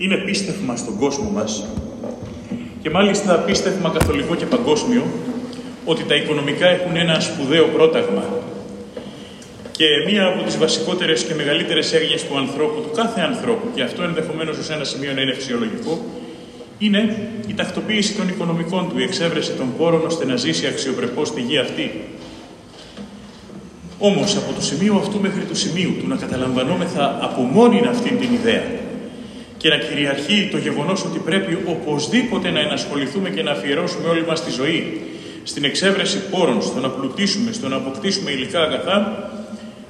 Είναι πίστευμα στον κόσμο μας και μάλιστα πίστευμα καθολικό και παγκόσμιο ότι τα οικονομικά έχουν ένα σπουδαίο πρόταγμα και μία από τις βασικότερες και μεγαλύτερες έργειες του ανθρώπου, του κάθε ανθρώπου, και αυτό ενδεχομένως σε ένα σημείο να είναι φυσιολογικό, είναι η τακτοποίηση των οικονομικών του, η εξέβρεση των πόρων ώστε να ζήσει αξιοπρεπώς στη γη αυτή. Όμως από το σημείο αυτού μέχρι το σημείο του να καταλαμβανόμεθα από μόνη αυτή την ιδέα και να κυριαρχεί το γεγονός ότι πρέπει οπωσδήποτε να ενασχοληθούμε και να αφιερώσουμε όλη μας τη ζωή στην εξέβρεση πόρων, στο να πλουτίσουμε, στο να αποκτήσουμε υλικά αγαθά,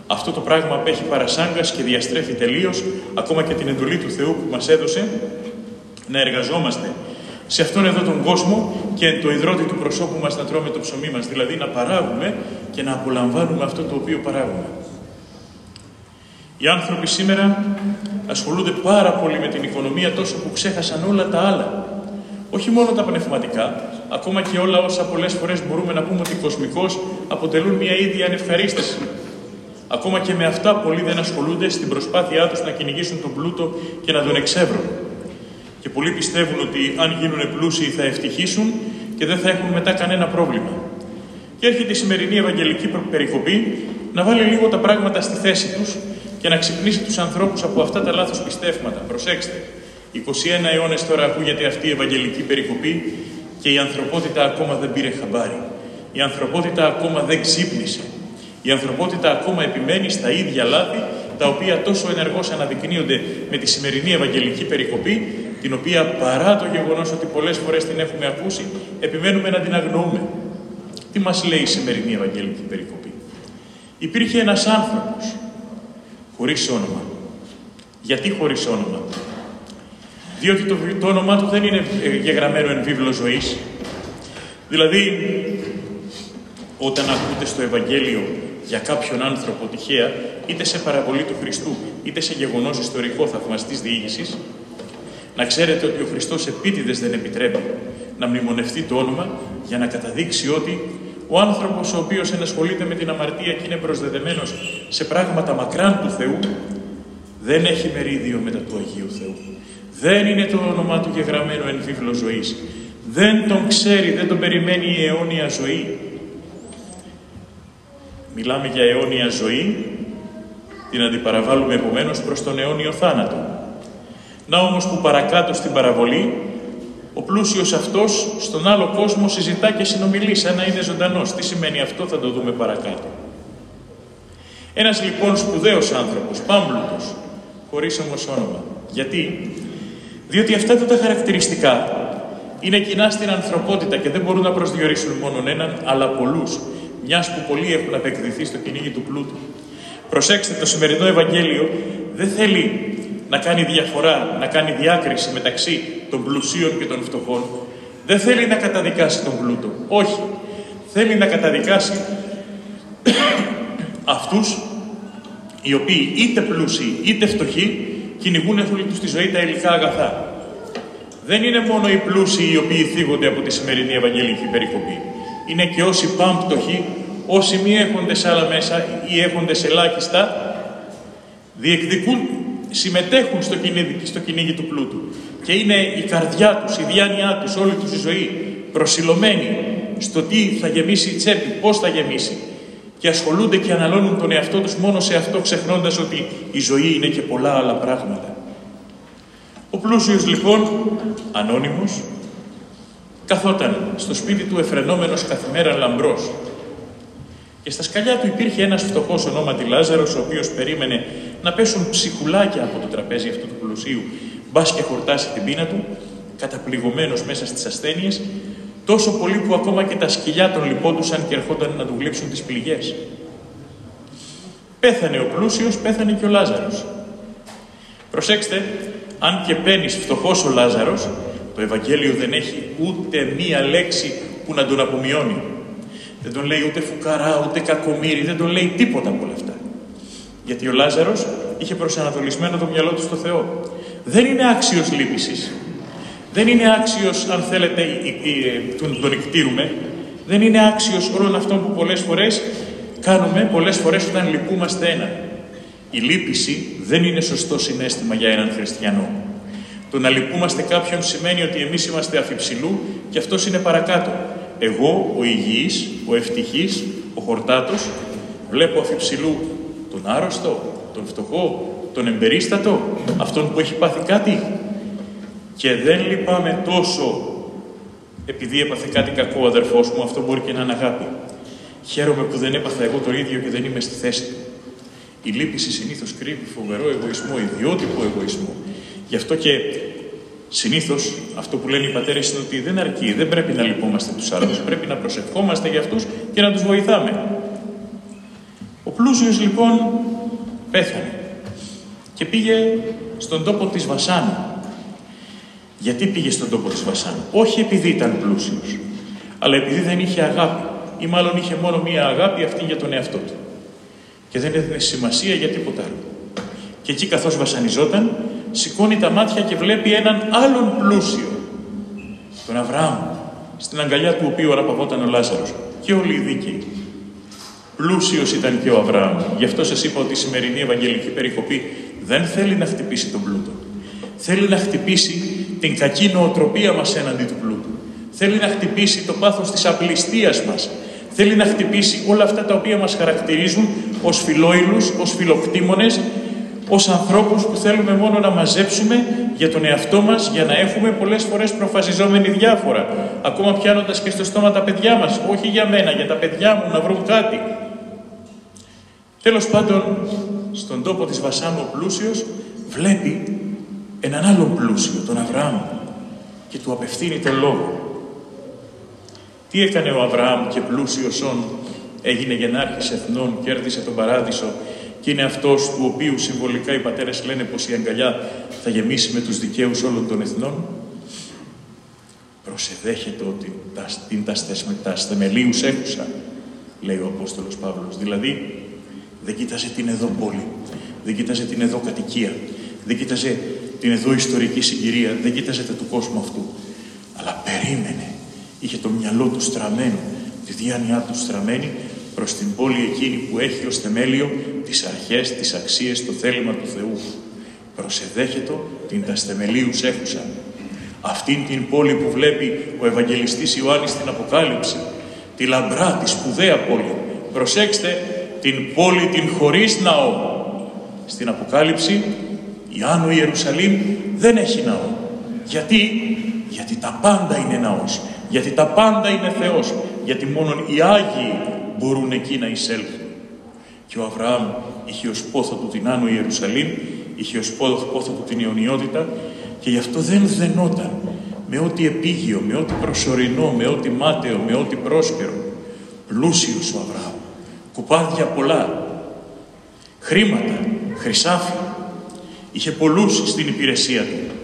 αυτό το πράγμα απέχει παρασάγκας και διαστρέφει τελείως ακόμα και την εντολή του Θεού που μας έδωσε να εργαζόμαστε σε αυτόν εδώ τον κόσμο και εν το υδρότη του προσώπου μας να τρώμε το ψωμί μας, δηλαδή να παράγουμε και να απολαμβάνουμε αυτό το οποίο παράγουμε. Οι άνθρωποι σήμερα ασχολούνται πάρα πολύ με την οικονομία τόσο που ξέχασαν όλα τα άλλα. Όχι μόνο τα πνευματικά, ακόμα και όλα όσα πολλές φορές μπορούμε να πούμε ότι κοσμικώς αποτελούν μια ίδια ανευχαρίστηση. Ακόμα και με αυτά πολλοί δεν ασχολούνται στην προσπάθειά τους να κυνηγήσουν τον πλούτο και να τον εξεύρουν. Και πολλοί πιστεύουν ότι αν γίνουν πλούσιοι θα ευτυχήσουν και δεν θα έχουν μετά κανένα πρόβλημα. Και έρχεται η σημερινή Ευαγγελική περικοπή να βάλει λίγο τα πράγματα στη θέση τους και να ξυπνήσει τους ανθρώπους από αυτά τα λάθος πιστεύματα. Προσέξτε, 21 αιώνες τώρα ακούγεται αυτή η Ευαγγελική περικοπή και η ανθρωπότητα ακόμα δεν πήρε χαμπάρι. Η ανθρωπότητα ακόμα δεν ξύπνησε. Η ανθρωπότητα ακόμα επιμένει στα ίδια λάθη τα οποία τόσο ενεργώς αναδεικνύονται με τη σημερινή Ευαγγελική περικοπή την οποία παρά το γεγονός ότι πολλές φορές την έχουμε ακούσει, επιμένουμε να την αγνοούμε. Τι μας λέει η σημερινή Ευαγγελική περικοπή; Υπήρχε ένας άνθρωπος, χωρίς όνομα. Γιατί χωρίς όνομα; Διότι το, το όνομά του δεν είναι ε, γεγραμμένο εν βίβλο ζωής. Δηλαδή, όταν ακούτε στο Ευαγγέλιο για κάποιον άνθρωπο τυχαία, είτε σε παραβολή του Χριστού, είτε σε γεγονός ιστορικό θαυμαστής διήγησης, να ξέρετε ότι ο Χριστός επίτηδες δεν επιτρέπει να μνημονευτεί το όνομα για να καταδείξει ότι ο άνθρωπος ο οποίος ενασχολείται με την αμαρτία και είναι προσδεδεμένος σε πράγματα μακράν του Θεού δεν έχει μερίδιο μετά του Αγίου Θεού. Δεν είναι το όνομά του γεγραμμένο εν βίβλο ζωής. Δεν τον ξέρει, δεν τον περιμένει η αιώνια ζωή. Μιλάμε για αιώνια ζωή, την αντιπαραβάλλουμε επομένως προς τον αιώνιο θάνατο. Να όμως που παρακάτω στην παραβολή, ο πλούσιος αυτός στον άλλο κόσμο συζητά και συνομιλεί σαν να είναι ζωντανός. Τι σημαίνει αυτό θα το δούμε παρακάτω. Ένας λοιπόν σπουδαίος άνθρωπος, πάμπλουτος, χωρίς όμως όνομα. Γιατί; Διότι αυτά τα χαρακτηριστικά είναι κοινά στην ανθρωπότητα και δεν μπορούν να προσδιορίσουν μόνο έναν, αλλά πολλούς, μιας που πολλοί έχουν απεκδηθεί στο κυνήγι του πλούτου. Προσέξτε, το σημερινό Ευαγγέλιο δεν θέλει να κάνει διαφορά, να κάνει διάκριση μεταξύ των πλουσίων και των φτωχών. Δεν θέλει να καταδικάσει τον πλούτο. Όχι. Θέλει να καταδικάσει αυτούς οι οποίοι είτε πλούσιοι είτε φτωχοί κυνηγούν όλη τους στη ζωή τα υλικά αγαθά. Δεν είναι μόνο οι πλούσιοι οι οποίοι θίγονται από τη σημερινή Ευαγγελική περικοπή. Είναι και όσοι πάμπτωχοι, όσοι μη έχοντες άλλα μέσα ή έχοντες ελάχιστα, διεκδικούν συμμετέχουν στο κυνήγι, στο κυνήγι του πλούτου. Και είναι η καρδιά τους, η διάνοιά τους, όλη τους η ζωή προσιλωμένη στο τι θα γεμίσει η τσέπη, πώς θα γεμίσει. Και ασχολούνται και αναλώνουν τον εαυτό τους μόνο σε αυτό ξεχνώντας ότι η ζωή είναι και πολλά άλλα πράγματα. Ο πλούσιος λοιπόν, ανώνυμος, καθόταν στο σπίτι του εφρενόμενος καθημέρα λαμπρός και στα σκαλιά του υπήρχε ένας φτωχός ονόματι Λάζαρος, ο οποίος περίμενε να πέσουν ψυχουλάκια από το τραπέζι αυτού του πλουσίου, μπας και χορτάσει την πείνα του, καταπληγωμένος μέσα στις ασθένειες, τόσο πολύ που ακόμα και τα σκυλιά τον λυπόντουσαν και ερχόταν να του γλύψουν τις πληγές. Πέθανε ο πλούσιος, πέθανε και ο Λάζαρος. Προσέξτε, αν και παίρνει φτωχός ο Λάζαρος, το Ευαγγέλιο δεν έχει ούτε μία λέξη που να τον απομειώνει. Δεν τον λέει ούτε φουκαρά, ούτε κακομύρι, δεν τον λέει τίποτα από όλα αυτά. Γιατί ο Λάζαρος είχε προσανατολισμένο το μυαλό του στο Θεό. Δεν είναι άξιος λύπησης. Δεν είναι άξιος, αν θέλετε, τον, τον εκτήρουμε. Δεν είναι άξιος όλων αυτών που πολλές φορές κάνουμε, πολλές φορές όταν λυπούμαστε ένα. Η λύπηση δεν είναι σωστό συνέστημα για έναν χριστιανό. Το να λυπούμαστε κάποιον σημαίνει ότι εμείς είμαστε αφιψηλού και αυτός είναι παρακάτω. Εγώ, ο υγιής, ο ευτυχής, ο χορτάτος, βλέπω αφιψηλού τον άρρωστο, τον φτωχό, τον εμπερίστατο, αυτόν που έχει πάθει κάτι. Και δεν λυπάμαι τόσο επειδή έπαθε κάτι κακό ο αδερφός μου, αυτό μπορεί και να είναι αγάπη. Χαίρομαι που δεν έπαθα εγώ το ίδιο και δεν είμαι στη θέση του. Η λύπηση συνήθως κρύβει φοβερό εγωισμό, ιδιότυπο εγωισμό. Γι' αυτό και συνήθως αυτό που λένε οι πατέρες είναι ότι δεν αρκεί, δεν πρέπει να λυπόμαστε τους άλλους. Πρέπει να προσευχόμαστε για αυτούς και να τους βοηθάμε. Ο πλούσιος λοιπόν πέθανε και πήγε στον τόπο της Βασάνου. Γιατί πήγε στον τόπο της Βασάνου; Όχι επειδή ήταν πλούσιος, αλλά επειδή δεν είχε αγάπη ή μάλλον είχε μόνο μία αγάπη αυτή για τον εαυτό του. Και δεν έδινε σημασία για τίποτα άλλο. Και εκεί καθώς βασανιζόταν, σηκώνει τα μάτια και βλέπει έναν άλλον πλούσιο, τον Αβραάμ, στην αγκαλιά του οποίου αναπαυόταν ο Λάζαρος και όλοι οι δίκαιοι. Πλούσιος ήταν και ο Αβραάμ. Γι' αυτό σας είπα ότι η σημερινή Ευαγγελική περικοπή δεν θέλει να χτυπήσει τον πλούτο. Θέλει να χτυπήσει την κακή νοοτροπία μας έναντι του πλούτου. Θέλει να χτυπήσει το πάθος της απληστίας μας. Θέλει να χτυπήσει όλα αυτά τα οποία μας χαρακτηρίζουν ως φιλόιλους, ως φιλοκτήμονες, ως ανθρώπους που θέλουμε μόνο να μαζέψουμε για τον εαυτό μας, για να έχουμε πολλές φορές προφασιζόμενοι διάφορα. Ακόμα πιάνοντας και στο στόμα τα παιδιά μας, όχι για μένα, για τα παιδιά μου να βρουν κάτι. Τέλος πάντων, στον τόπο της Βασάνου ο πλούσιος βλέπει έναν άλλον πλούσιο, τον Αβραάμ, και του απευθύνει τον λόγο. Τι έκανε ο Αβραάμ και πλούσιος όν, έγινε γενάρχης εθνών, κέρδισε τον παράδεισο και είναι αυτός του οποίου συμβολικά οι πατέρες λένε πως η αγκαλιά θα γεμίσει με τους δικαίους όλων των εθνών. Προσεδέχεται ότι τα, την τα, στεμελίους έχουσα, λέει ο Απόστολος Παύλος. Δηλαδή, δεν κοίταζε την εδώ πόλη, δεν κοίταζε την εδώ κατοικία, δεν κοίταζε την εδώ ιστορική συγκυρία, δεν κοίταζε τα του κόσμου αυτού. Αλλά περίμενε, είχε το μυαλό του στραμμένο, τη διάνοιά του στραμμένη προς την πόλη εκείνη που έχει ως θεμέλιο τις αρχές, τις αξίες, το θέλημα του Θεού. Προσεδέχετο την τα στεμελίους έχουσα. Αυτήν την πόλη που βλέπει ο Ευαγγελιστής Ιωάννης στην Αποκάλυψη, τη λαμπρά, τη σπουδαία πόλη. Προσέξτε, την πόλη την χωρίς ναό. Στην Αποκάλυψη, η Άνω Ιερουσαλήμ δεν έχει ναό. Γιατί, γιατί τα πάντα είναι ναός. Γιατί τα πάντα είναι Θεός. Γιατί μόνο οι Άγιοι μπορούν εκεί να εισέλθουν. Και ο Αβραάμ είχε ως πόθο του την Άνω Ιερουσαλήμ, είχε ως πόθο του την αιωνιότητα και γι' αυτό δεν δενόταν με ό,τι επίγειο, με ό,τι προσωρινό, με ό,τι μάταιο, με ό,τι πρόσκαιρο. Πλούσιος ο Αβραάμ κουπάδια πολλά, χρήματα, χρυσάφι. Είχε πολλούς στην υπηρεσία του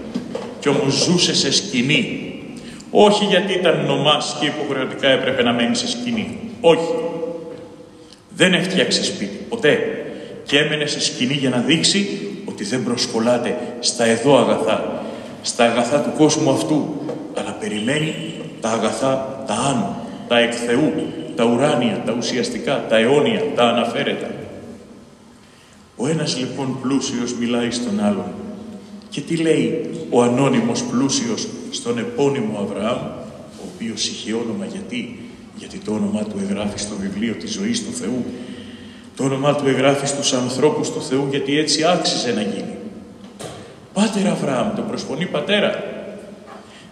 και όμως ζούσε σε σκηνή. Όχι γιατί ήταν νομάς και υποχρεωτικά έπρεπε να μένει σε σκηνή. Όχι. Δεν έφτιαξε σπίτι, ποτέ. Και έμενε σε σκηνή για να δείξει ότι δεν προσκολάται στα εδώ αγαθά, στα αγαθά του κόσμου αυτού, αλλά περιμένει τα αγαθά τα άνω, τα εκ Θεού, τα ουράνια, τα ουσιαστικά, τα αιώνια, τα αναφέρετα. Ο ένας λοιπόν πλούσιος μιλάει στον άλλον. Και τι λέει ο ανώνυμος πλούσιος στον επώνυμο Αβραάμ, ο οποίος είχε όνομα γιατί, γιατί το όνομά του εγγράφει στο βιβλίο της ζωής του Θεού. Το όνομά του εγγράφει στους ανθρώπους του Θεού γιατί έτσι άξιζε να γίνει. Πάτερ Αβραάμ, το προσπονεί πατέρα.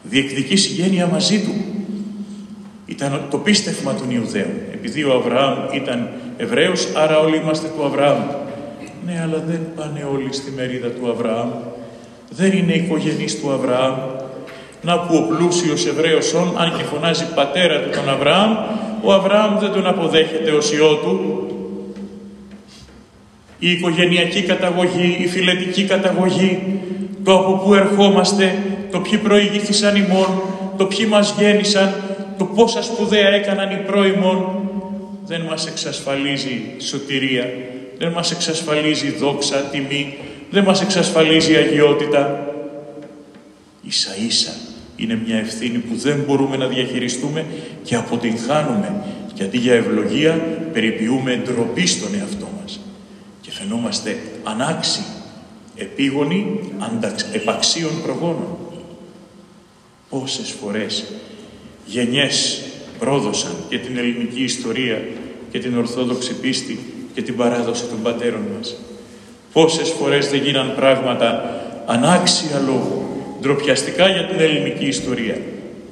Διεκδικεί συγγένεια μαζί του. Ήταν το πίστευμα των Ιουδαίων. Επειδή ο Αβραάμ ήταν Εβραίος, άρα όλοι είμαστε του Αβραάμ. Ναι, αλλά δεν πάνε όλοι στη μερίδα του Αβραάμ. Δεν είναι οικογενείς του Αβραάμ. Να που ο πλούσιος Εβραίος όν, αν και φωνάζει πατέρα του τον Αβραάμ, ο Αβραάμ δεν τον αποδέχεται ως ιό του. Η οικογενειακή καταγωγή, η φιλετική καταγωγή, το από πού ερχόμαστε, το ποιοι προηγήθησαν ημών, το ποιοι μας γέννησαν, το πόσα σπουδαία έκαναν οι πρώιμον δεν μας εξασφαλίζει σωτηρία, δεν μας εξασφαλίζει δόξα, τιμή, δεν μας εξασφαλίζει αγιότητα. Ίσα ίσα είναι μια ευθύνη που δεν μπορούμε να διαχειριστούμε και αποτυγχάνουμε και αντί για ευλογία περιποιούμε ντροπή στον εαυτό μας και φαινόμαστε ανάξιοι επίγονοι επαξίων προγόνων. Πόσες φορές γενιές πρόδωσαν και την ελληνική ιστορία και την Ορθόδοξη πίστη και την παράδοση των πατέρων μας. Πόσες φορές δεν γίναν πράγματα ανάξια λόγου, ντροπιαστικά για την ελληνική ιστορία,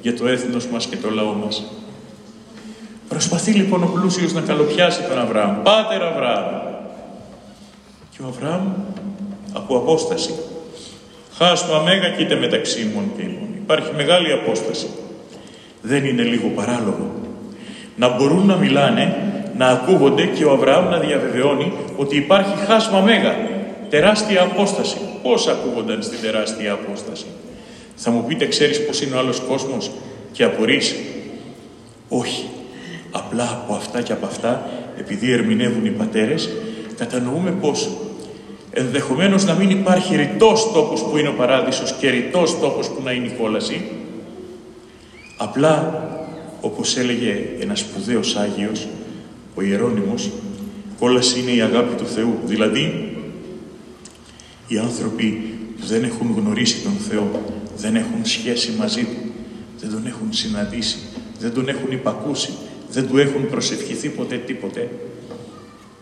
για το έθνος μας και το λαό μας. Προσπαθεί λοιπόν ο πλούσιος να καλοπιάσει τον Αβραάμ. Πάτερ Αβραάμ. Και ο Αβραάμ από απόσταση. Χάστο αμέγα κοίται μεταξύ μου και ημών. Υπάρχει μεγάλη απόσταση. Δεν είναι λίγο παράλογο. Να μπορούν να μιλάνε, να ακούγονται και ο Αβραάμ να διαβεβαιώνει ότι υπάρχει χάσμα μέγα. Τεράστια απόσταση. Πώς ακούγονταν στην τεράστια απόσταση; Θα μου πείτε, ξέρεις πώς είναι ο άλλος κόσμος και απορείς; Όχι. Απλά από αυτά και από αυτά, επειδή ερμηνεύουν οι πατέρες, κατανοούμε πως ενδεχομένως να μην υπάρχει ρητός τόπος που είναι ο παράδεισος και ρητός τόπος που να είναι η κόλαση. Απλά, όπως έλεγε ένας σπουδαίος Άγιος, ο Ιερώνυμος, κόλαση είναι η αγάπη του Θεού. Δηλαδή, οι άνθρωποι που δεν έχουν γνωρίσει τον Θεό, δεν έχουν σχέση μαζί Του, δεν τον έχουν συναντήσει, δεν τον έχουν υπακούσει, δεν του έχουν προσευχηθεί ποτέ τίποτε.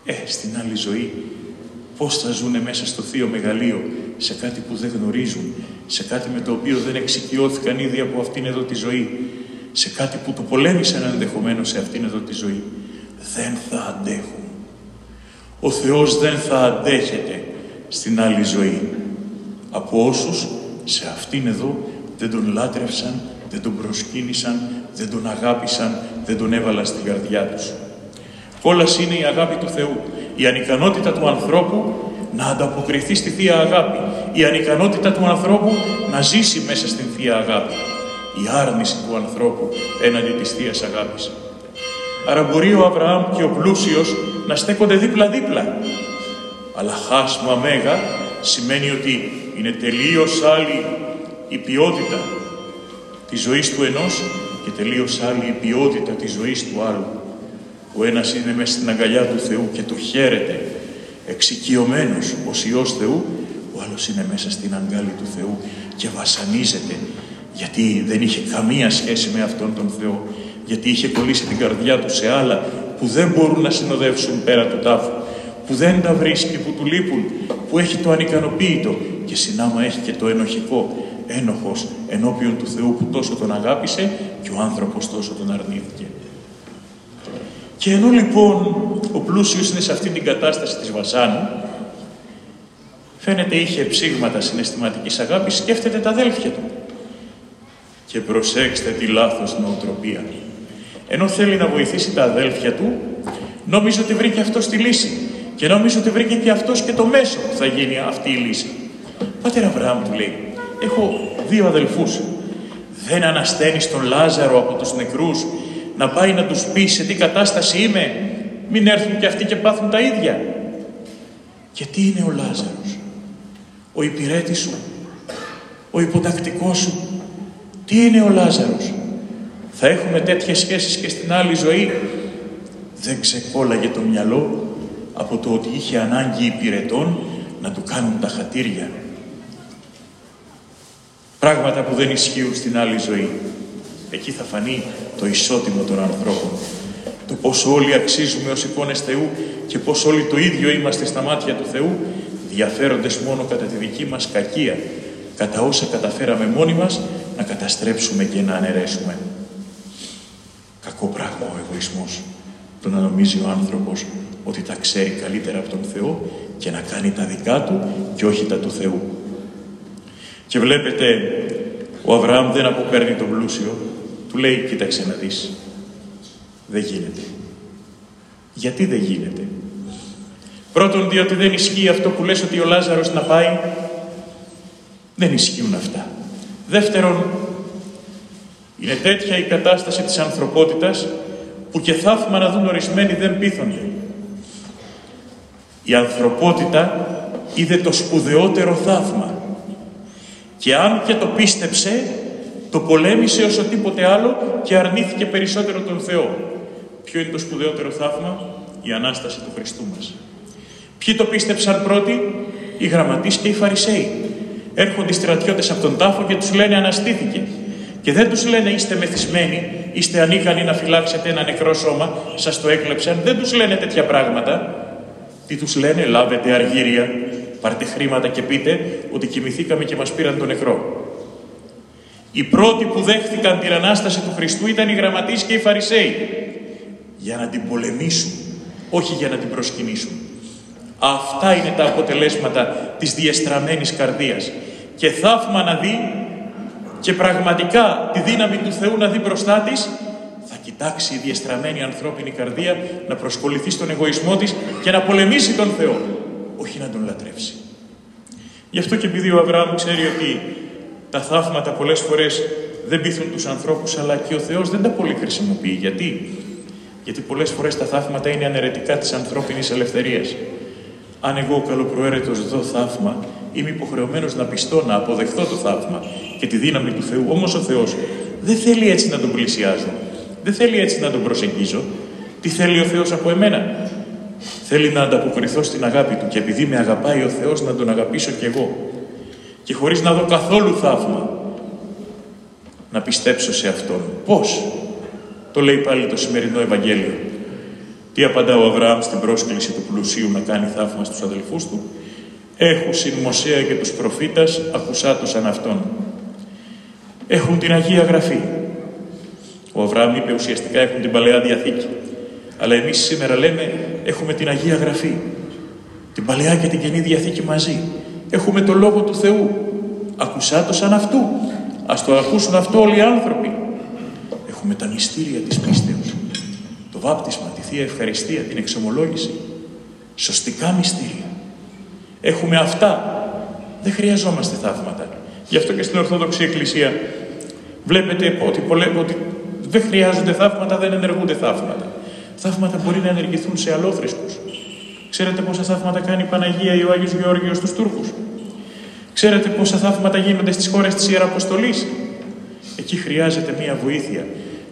Ε, στην άλλη ζωή, πώς θα ζουνε μέσα στο Θείο Μεγαλείο, σε κάτι που δεν γνωρίζουν, σε κάτι με το οποίο δεν εξοικειώθηκαν ήδη από αυτήν εδώ τη ζωή, σε κάτι που το πολέμησαν ενδεχομένως σε αυτήν εδώ τη ζωή. Δεν θα αντέχουν. Ο Θεός δεν θα αντέχεται στην άλλη ζωή. Από όσους σε αυτήν εδώ δεν τον λάτρευσαν, δεν τον προσκύνησαν, δεν τον αγάπησαν, δεν τον έβαλαν στην καρδιά τους. Κόλαση είναι η αγάπη του Θεού, η ανικανότητα του ανθρώπου να ανταποκριθεί στη Θεία Αγάπη, η ανικανότητα του ανθρώπου να ζήσει μέσα στην Θεία Αγάπη, η άρνηση του ανθρώπου έναντι της Θείας Αγάπης. Άρα μπορεί ο Αβραάμ και ο πλούσιος να στέκονται δίπλα-δίπλα, αλλά χάσμα μέγα σημαίνει ότι είναι τελείως άλλη η ποιότητα της ζωής του ενός και τελείως άλλη η ποιότητα της ζωής του άλλου. Ο ένας είναι μέσα στην αγκαλιά του Θεού και το χαίρεται, εξοικειωμένος ως Υιός Θεού, ο άλλος είναι μέσα στην αγκάλη του Θεού και βασανίζεται, γιατί δεν είχε καμία σχέση με αυτόν τον Θεό, γιατί είχε κολλήσει την καρδιά του σε άλλα που δεν μπορούν να συνοδεύσουν πέρα του τάφου, που δεν τα βρίσκει, που του λείπουν, που έχει το ανικανοποίητο και συνάμα έχει και το ενοχικό, ένοχος ενώπιον του Θεού που τόσο τον αγάπησε και ο άνθρωπος τόσο τον αρνήθηκε. Και ενώ λοιπόν ο πλούσιος είναι σε αυτή την κατάσταση της βασάνου, φαίνεται είχε ψήγματα συναισθηματικής αγάπης, σκέφτεται τα αδέλφια του. Και προσέξτε τη λάθος νοοτροπία. Ενώ θέλει να βοηθήσει τα αδέλφια του, νόμιζε ότι βρήκε αυτό τη λύση. Και νόμιζε ότι βρήκε και αυτός και το μέσο που θα γίνει αυτή η λύση. Πάτερ Αβραάμ του λέει, έχω δύο αδελφούς. Δεν ανασταίνεις τον Λάζαρο από τους νεκρούς να πάει να τους πεις σε τι κατάσταση είμαι, μην έρθουν και αυτοί και πάθουν τα ίδια. Και τι είναι ο Λάζαρος, ο υπηρέτης σου, ο υποτακτικός σου, τι είναι ο Λάζαρος; Θα έχουμε τέτοιες σχέσεις και στην άλλη ζωή; Δεν ξεκόλαγε το μυαλό από το ότι είχε ανάγκη υπηρετών να του κάνουν τα χατήρια. Πράγματα που δεν ισχύουν στην άλλη ζωή. Εκεί θα φανεί το ισότιμο των ανθρώπων. Το πόσο όλοι αξίζουμε ως εικόνες Θεού και πόσο όλοι το ίδιο είμαστε στα μάτια του Θεού, διαφέροντες μόνο κατά τη δική μας κακία, κατά όσα καταφέραμε μόνοι μας να καταστρέψουμε και να αναιρέσουμε. Κακό πράγμα ο εγωισμός, το να νομίζει ο άνθρωπος ότι τα ξέρει καλύτερα από τον Θεό και να κάνει τα δικά του και όχι τα του Θεού. Και βλέπετε, ο Αβραάμ δεν αποπέρνει τον πλούσιο, του λέει, κοίταξε να δεις, δεν γίνεται. Γιατί δεν γίνεται; Πρώτον, διότι δεν ισχύει αυτό που λες ότι ο Λάζαρος να πάει. Δεν ισχύουν αυτά. Δεύτερον, είναι τέτοια η κατάσταση της ανθρωπότητας που και θαύμα να δουν ορισμένοι δεν πείθονται. Η ανθρωπότητα είδε το σπουδαιότερο θαύμα και αν και το πίστεψε, το πολέμησε όσο τίποτε άλλο και αρνήθηκε περισσότερο τον Θεό. Ποιο είναι το σπουδαιότερο θαύμα; Η Ανάσταση του Χριστού μας. Ποιοι το πίστεψαν πρώτοι; οι γραμματείς και οι φαρισαίοι. Έρχονται οι στρατιώτες από τον τάφο και τους λένε αναστήθηκε. Και δεν τους λένε είστε μεθυσμένοι, είστε ανίκανοι να φυλάξετε ένα νεκρό σώμα, σας το έκλεψαν. Δεν τους λένε τέτοια πράγματα. Τι τους λένε, λάβετε αργύρια, πάρτε χρήματα και πείτε ότι κοιμηθήκαμε και μας πήραν το νεκρό. Οι πρώτοι που δέχθηκαν την Ανάσταση του Χριστού ήταν οι γραμματείς και οι Φαρισαίοι. Για να την πολεμήσουν, όχι για να την προσκυνήσουν. Αυτά είναι τα αποτελέσματα της διεστραμμένης καρδίας. Και θαύμα να δει και πραγματικά τη δύναμη του Θεού να δει μπροστά της, θα κοιτάξει η διεστραμμένη ανθρώπινη καρδία να προσκοληθεί στον εγωισμό της και να πολεμήσει τον Θεό, όχι να τον λατρεύσει. Γι' αυτό και επειδή ο Αβραάμ ξέρει ότι τα θαύματα πολλές φορές δεν πείθουν τους ανθρώπους, αλλά και ο Θεός δεν τα πολύ χρησιμοποιεί. Γιατί; Γιατί πολλές φορές τα θαύματα είναι αναιρετικά της ανθρώπινης ελευθερίας. Αν εγώ καλοπροαίρετος δω θαύμα, είμαι υποχρεωμένος να πιστώ, να αποδεχθώ το θαύμα και τη δύναμη του Θεού. Όμως ο Θεός δεν θέλει έτσι να τον πλησιάζω. Δεν θέλει έτσι να τον προσεγγίζω. Τι θέλει ο Θεός από εμένα; Θέλει να ανταποκριθώ στην αγάπη του και επειδή με αγαπάει ο Θεός να τον αγαπήσω κι εγώ. Και χωρίς να δω καθόλου θαύμα να πιστέψω σε Αυτόν. Πώς; Το λέει πάλι το σημερινό Ευαγγέλιο. Τι απαντά ο Αβραάμ στην πρόσκληση του πλουσίου να κάνει θαύμα στους αδελφούς του; Έχουν συν Μωσέα και τους προφήτας ακουσάτωσαν αυτόν. Έχουν την Αγία Γραφή. Ο Αβραάμ είπε ουσιαστικά έχουν την Παλαιά Διαθήκη. Αλλά εμείς σήμερα λέμε έχουμε την Αγία Γραφή. Την Παλαιά και την Καινή Διαθήκη μαζί. Έχουμε το Λόγο του Θεού. Ακουσάτωσαν αυτού. Ας το ακούσουν αυτό όλοι οι άνθρωποι. Έχουμε τα μυστήρια της πίστεως. Το βάπτισμα, τη Θεία Ευχαριστία, την εξομολόγηση. Σωστικά μυστήρια. Έχουμε αυτά. Δεν χρειαζόμαστε θαύματα. Γι' αυτό και στην Ορθόδοξη Εκκλησία βλέπετε ότι, πολλέ, ότι δεν χρειάζονται θαύματα, δεν ενεργούνται θαύματα. Θαύματα μπορεί να ενεργηθούν σε αλόθρησκους. Ξέρετε πόσα θαύματα κάνει η Παναγία ή ο Άγιος Γεώργιος στους Τούρκους; Ξέρετε πόσα θαύματα γίνονται στις χώρες της Ιεραποστολής; Εκεί χρειάζεται μία βοήθεια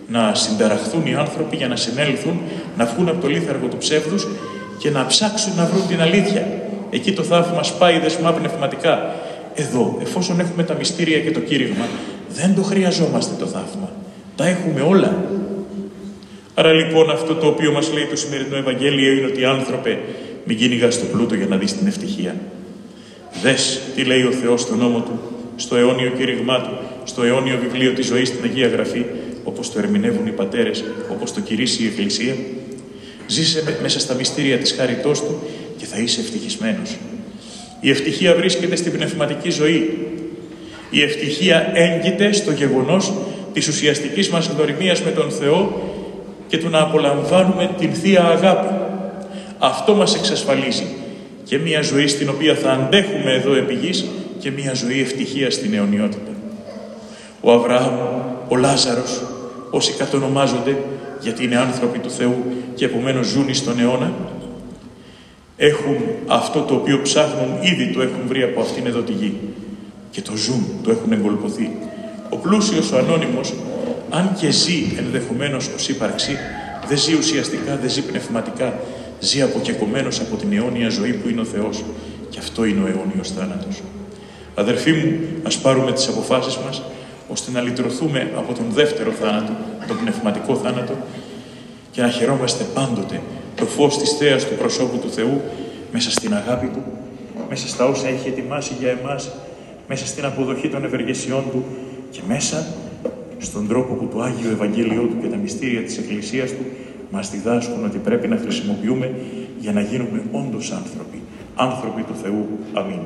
να συνταραχθούν οι άνθρωποι για να συνέλθουν, να βγουν από το λίθαργο του ψεύδους και να ψάξουν να βρουν την αλήθεια. Εκεί το θαύμα σπάει δεσμά πνευματικά. Εδώ, εφόσον έχουμε τα μυστήρια και το κήρυγμα, δεν το χρειαζόμαστε το θαύμα. Τα έχουμε όλα. Άρα λοιπόν αυτό το οποίο μας λέει το σημερινό Ευαγγέλιο είναι ότι άνθρωπε μην κυνηγάς το πλούτο για να δεις την ευτυχία. Δες τι λέει ο Θεός στον νόμο Του, στο αιώνιο κήρυγμά Του, στο αιώνιο βιβλίο της ζωής στην Αγία Γραφή, όπως το ερμηνεύουν οι πατέρες, όπως το κηρύσσει η Εκκλησία. Ζήσε μέσα στα μυστήρια της χάριτός Του και θα είσαι ευτυχισμένος. Η ευτυχία βρίσκεται στην πνευματική ζωή. Η ευτυχία έγκυται στο γεγονός της ουσιαστικής μας γνωριμίας με τον Θεό και του να απολαμβάνουμε την Θεία Αγάπη. Αυτό μας εξασφαλίζει και μια ζωή στην οποία θα αντέχουμε εδώ επί γης και μια ζωή ευτυχίας στην αιωνιότητα. Ο Αβραάμ, ο Λάζαρος, όσοι κατονομάζονται γιατί είναι άνθρωποι του Θεού και επομένως ζουν στον αιώνα, έχουν αυτό το οποίο ψάχνουν, ήδη το έχουν βρει από αυτήν εδώ τη γη. Και το ζουν, το έχουν εγκολποθεί. Ο πλούσιος, ο ανώνυμος, αν και ζει ενδεχομένως ως ύπαρξη, δεν ζει ουσιαστικά, δεν ζει πνευματικά, ζει αποκεκομένος από την αιώνια ζωή που είναι ο Θεός. Και αυτό είναι ο αιώνιος θάνατος. Αδερφοί μου, ας πάρουμε τις αποφάσεις μας, ώστε να λυτρωθούμε από τον δεύτερο θάνατο, τον πνευματικό θάνατο, και να χαιρόμαστε πάντοτε το φως της θέας του προσώπου του Θεού μέσα στην αγάπη Του, μέσα στα όσα έχει ετοιμάσει για εμάς, μέσα στην αποδοχή των ευεργεσιών Του και μέσα στον τρόπο που το Άγιο Ευαγγέλιό Του και τα μυστήρια της Εκκλησίας Του μας διδάσκουν ότι πρέπει να χρησιμοποιούμε για να γίνουμε όντως άνθρωποι, άνθρωποι του Θεού. Αμήν.